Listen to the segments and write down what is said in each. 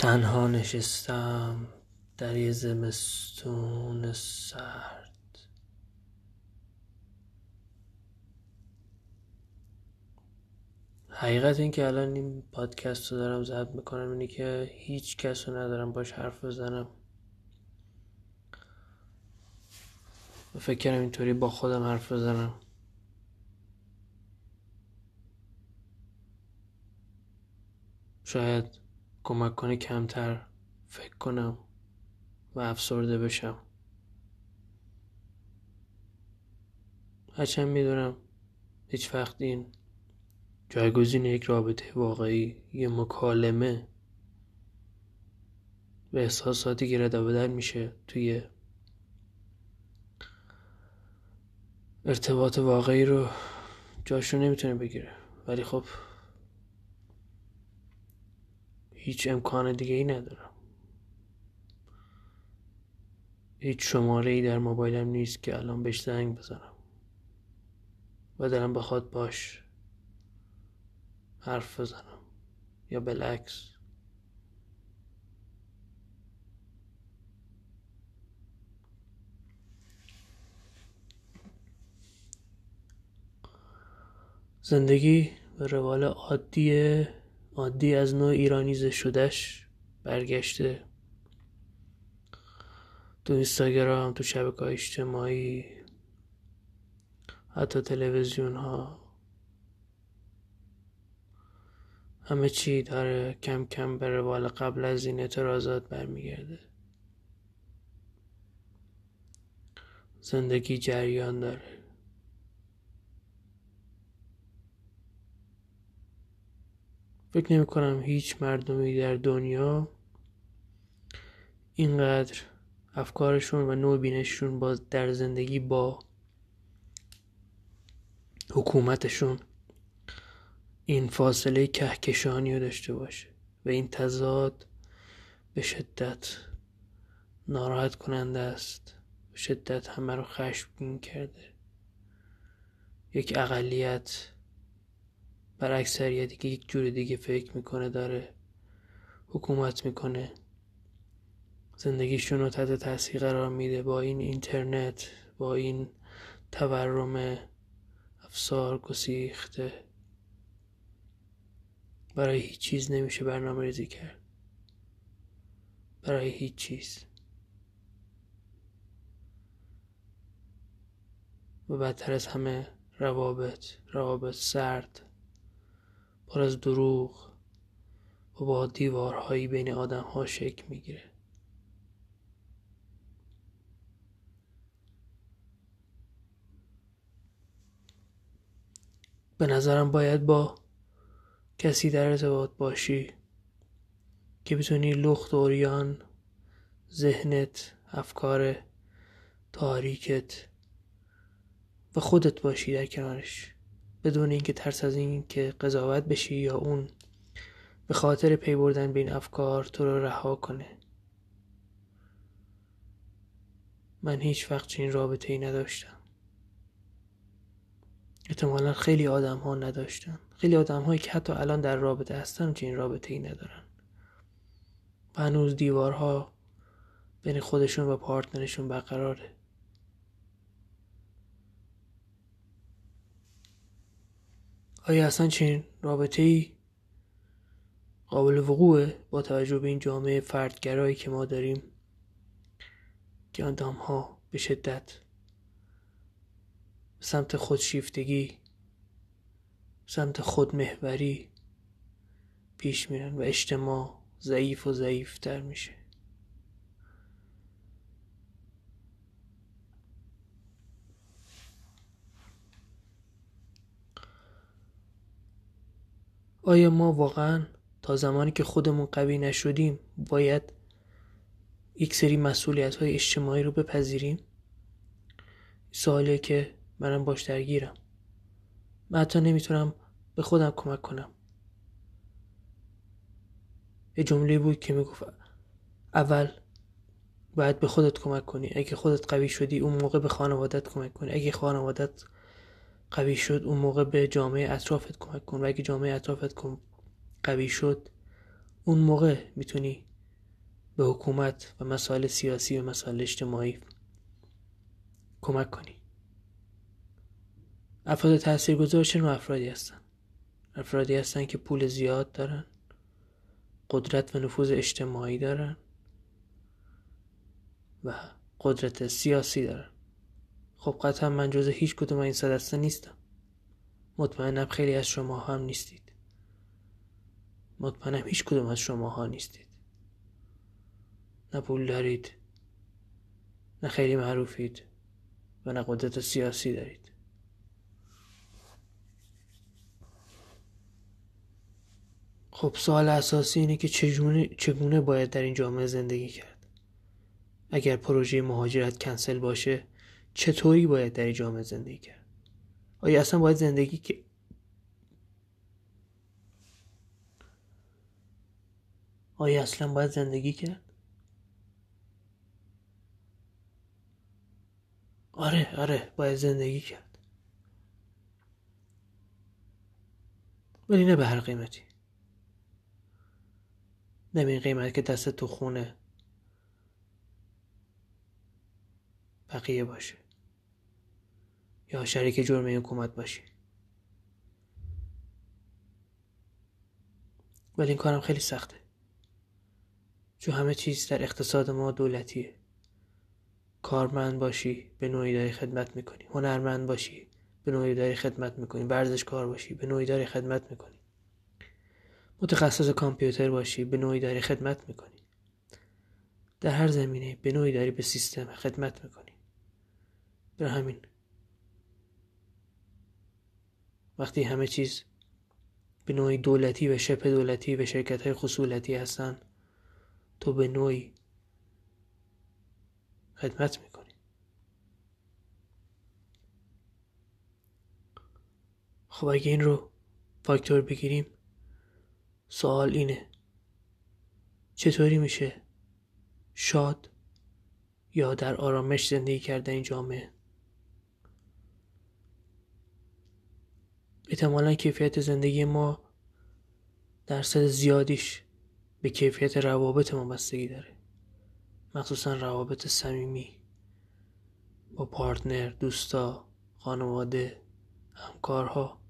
تنها نشستم در یه زمستون سرد. حقیقت این که الان این پادکست رو دارم ضبط می‌کنم اینه که هیچ کس رو ندارم باش حرف بزنم. و فکر کردم اینطوری با خودم حرف بزنم. شاید کمک کنه کمتر فکر کنم و افسرده بشم. هرچند می‌دونم هیچ وقت این جایگزین یک رابطه واقعی یه مکالمه و احساساتی که رد بدل میشه توی ارتباط واقعی رو جاشو نمی‌تونه بگیره. ولی خب هیچ امکان دیگه ای ندارم. هیچ شماره ای در موبایلم نیست که الان بهش زنگ بزنم و دلم بخواد باش حرف بزنم یا بالعکس. زندگی به روال عادی عادی از نوع ایرانیزه شدهش برگشته تو اینستاگرام تو شبکه اجتماعی حتی تلویزیون ها همه چی داره کم کم به روال قبل از این اعتراضات برمیگرده. زندگی جریان داره. فکر نمی کنم هیچ مردمی در دنیا اینقدر افکارشون و نوع بینششون با در زندگی با حکومتشون این فاصله کهکشانی رو داشته باشه و این تضاد به شدت ناراحت کننده است. به شدت همه رو خشمگین کرده. یک اقلیت بر اکثریتی که یک جور دیگه فکر می‌کنه داره حکومت می‌کنه. زندگیشون رو تحت تاثیر قرار میده با این اینترنت با این تورم افسار گسیخته. برای هیچ چیز نمیشه برنامه ریزی کرد. برای هیچ چیز. و بدتر از همه روابط روابط سرد. پر از دروغ و با دیوارهایی بین آدم ها شکل می‌گیره. به نظرم باید با کسی در ارتباط باشی که بتونی لخت اوریان ذهنت افکار تاریکت و خودت باشی در کنارش. بدون اینکه ترس از این که قضاوت بشی یا اون به خاطر پی بردن به این افکار تو رو رها کنه. من هیچ وقت چنین رابطه ای نداشتم. احتمالا خیلی آدم ها نداشتن. خیلی آدم هایی که حتی الان در رابطه هستن چنین رابطه ای ندارن. و هنوز دیوارها بین خودشون و پارتنرشون برقراره. آیا اصلا چنین رابطه ای قابل وقوعه با توجه به این جامعه فردگرایی که ما داریم که آدم ها به شدت سمت خودشیفتگی سمت خودمهوری پیش میرن و اجتماع ضعیف و ضعیفتر میشه؟ آیا ما واقعا تا زمانی که خودمون قوی نشدیم باید یک سری مسئولیت های اجتماعی رو بپذیریم؟ سوالیه که منم باش درگیرم. من حتی نمی‌تونم به خودم کمک کنم. یه جمله بود که می‌گفت اول باید به خودت کمک کنی. اگه خودت قوی شدی اون موقع به خانوادت کمک کنی. اگه خانوادت قوی شد اون موقع به جامعه اطرافت کمک کن. و اگه جامعه اطرافت قوی شد اون موقع می‌تونی به حکومت و مسائل سیاسی و مسائل اجتماعی کمک کنی. افراد تاثیرگذار چه افرادی هستن. افرادی هستن که پول زیاد دارن قدرت و نفوذ اجتماعی دارن و قدرت سیاسی دارن. خب قطعا من جز هیچ کدوم این سه دسته نیستم. مطمئنم خیلی از شما هم نیستید. مطمئنم هیچ کدوم از شما ها نیستید. نه پول دارید نه خیلی معروفید و نه قدرت سیاسی دارید. خب سوال اساسی اینه که چگونه, چگونه باید در این جامعه زندگی کرد؟ اگر پروژه مهاجرت کنسل باشه چطوری باید در جامعه زندگی کرد؟ آیا اصلا باید زندگی که آیا اصلا باید زندگی کرد؟ آره آره باید زندگی کرد. ولی نه به هر قیمتی. نه به این قیمت که دست تو خونه بقیه باشه. یا شریک جرم حکومت باشی. ولی این کارم خیلی سخته. چون همه چیز در اقتصاد ما دولتیه. کارمند باشی به نوعی داری خدمت می‌کنی. هنرمند باشی به نوعی داری خدمت می‌کنی. ورزشکار باشی به نوعی داری خدمت می‌کنی. متخصص کامپیوتر باشی به نوعی داری خدمت می‌کنی. در هر زمینه به نوعی داری به سیستم خدمت می‌کنی. به همین وقتی همه چیز به نوعی دولتی و شبه دولتی و شرکت های خصولتی هستن تو به نوعی خدمت می‌کنی. خب اگه این رو فاکتور بگیریم سوال اینه چطوری میشه شاد یا در آرامش زندگی کرده این جامعه؟ احتمالا کیفیت زندگی ما درصد زیادیش به کیفیت روابط ما بستگی داره. مخصوصا روابط صمیمی با پارتنر دوستا خانواده همکارها.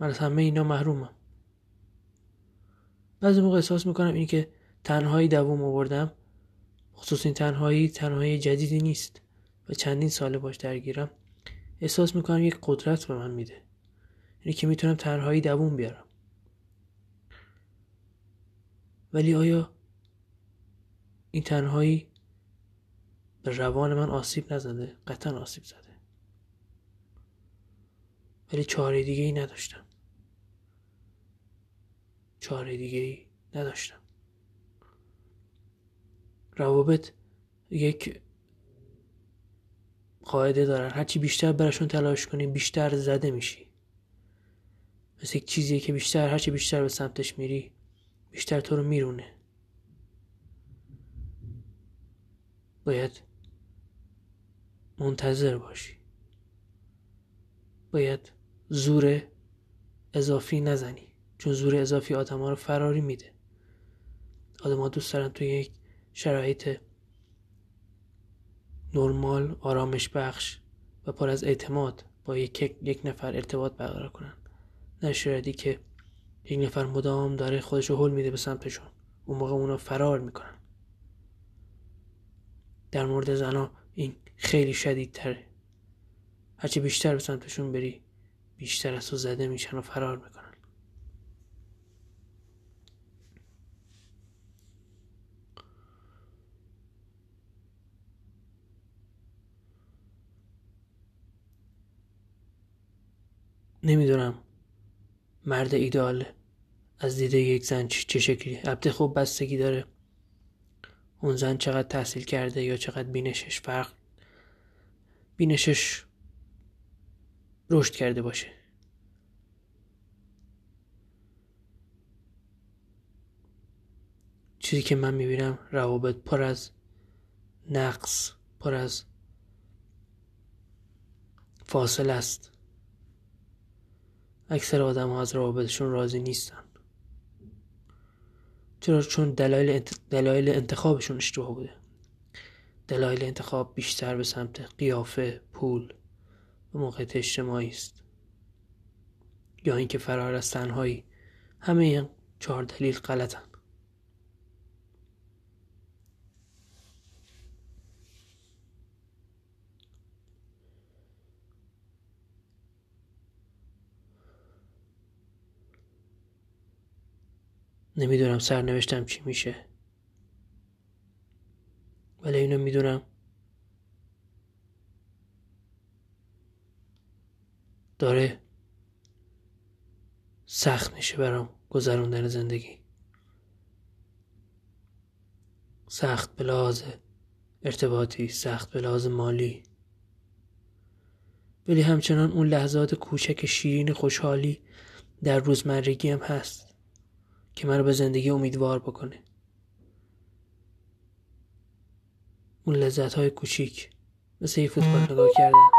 من از همه اینا محرومم. بعضی موقع احساس می‌کنم این که تنهایی دووم آوردم. خصوص این تنهایی تنهایی جدیدی نیست و چندین ساله باش درگیرم. احساس می‌کنم یک قدرت به من میده. یعنی که می‌تونم تنهایی دووم بیارم. ولی آیا این تنهایی به روان من آسیب نزده؟ قطعا آسیب زده. ولی چاره دیگه ای نداشتم. چاره دیگه ای نداشتم. روابط یک قاعده دارن. هرچی بیشتر براشون تلاش کنی بیشتر زده میشی. مثل یک چیزیه که بیشتر هرچی بیشتر به سمتش میری بیشتر تو رو میرونه. باید منتظر باشی. باید زور اضافی نزنی. چون زور اضافی آدم ها رو فراری میده. آدم دوست دارن توی یک شرایط نرمال آرامش بخش و پر از اعتماد با یک, یک نفر ارتباط برقرار کنن. نه که یک نفر مدام داره خودش رو حل میده به سمتشون اون موقع اونا فرار می‌کنن. در مورد زنا این خیلی شدید تره هرچی بیشتر به سمتشون بری بیشتر از تو زده میشن و فرار می‌کنن. نمی‌دونم. مرد ایدال. از دیده یک زن چه شکلی؟ البته خوب بستگی داره. اون زن چقدر تحصیل کرده یا چقدر بینشش فرق بینشش رشد کرده باشه. چیزی که من می‌بینم روابط پر از نقص پر از فاصله است. اکثر آدم ها از روابطشون راضی نیستن. چرا؟ چون دلایل, دلایل انتخابشون اشتباه بوده. دلایل انتخاب بیشتر به سمت قیافه پول و موقعیت اجتماعی است. یا اینکه فرار از تنهایی. همه این چهار دلیل غلطن. نمی‌دونم سرنوشتم چی میشه. ولی اینو می‌دونم. داره سخت میشه برام گذروندن زندگی. سخت به لحاظ ارتباطی سخت به لحاظ مالی. ولی همچنان اون لحظات کوچک شیرین خوشحالی در روزمرگی هم هست. که منو به زندگی امیدوار بکنه. اون لذت های کوچیک مثل یه فوتبال نگاه کردن.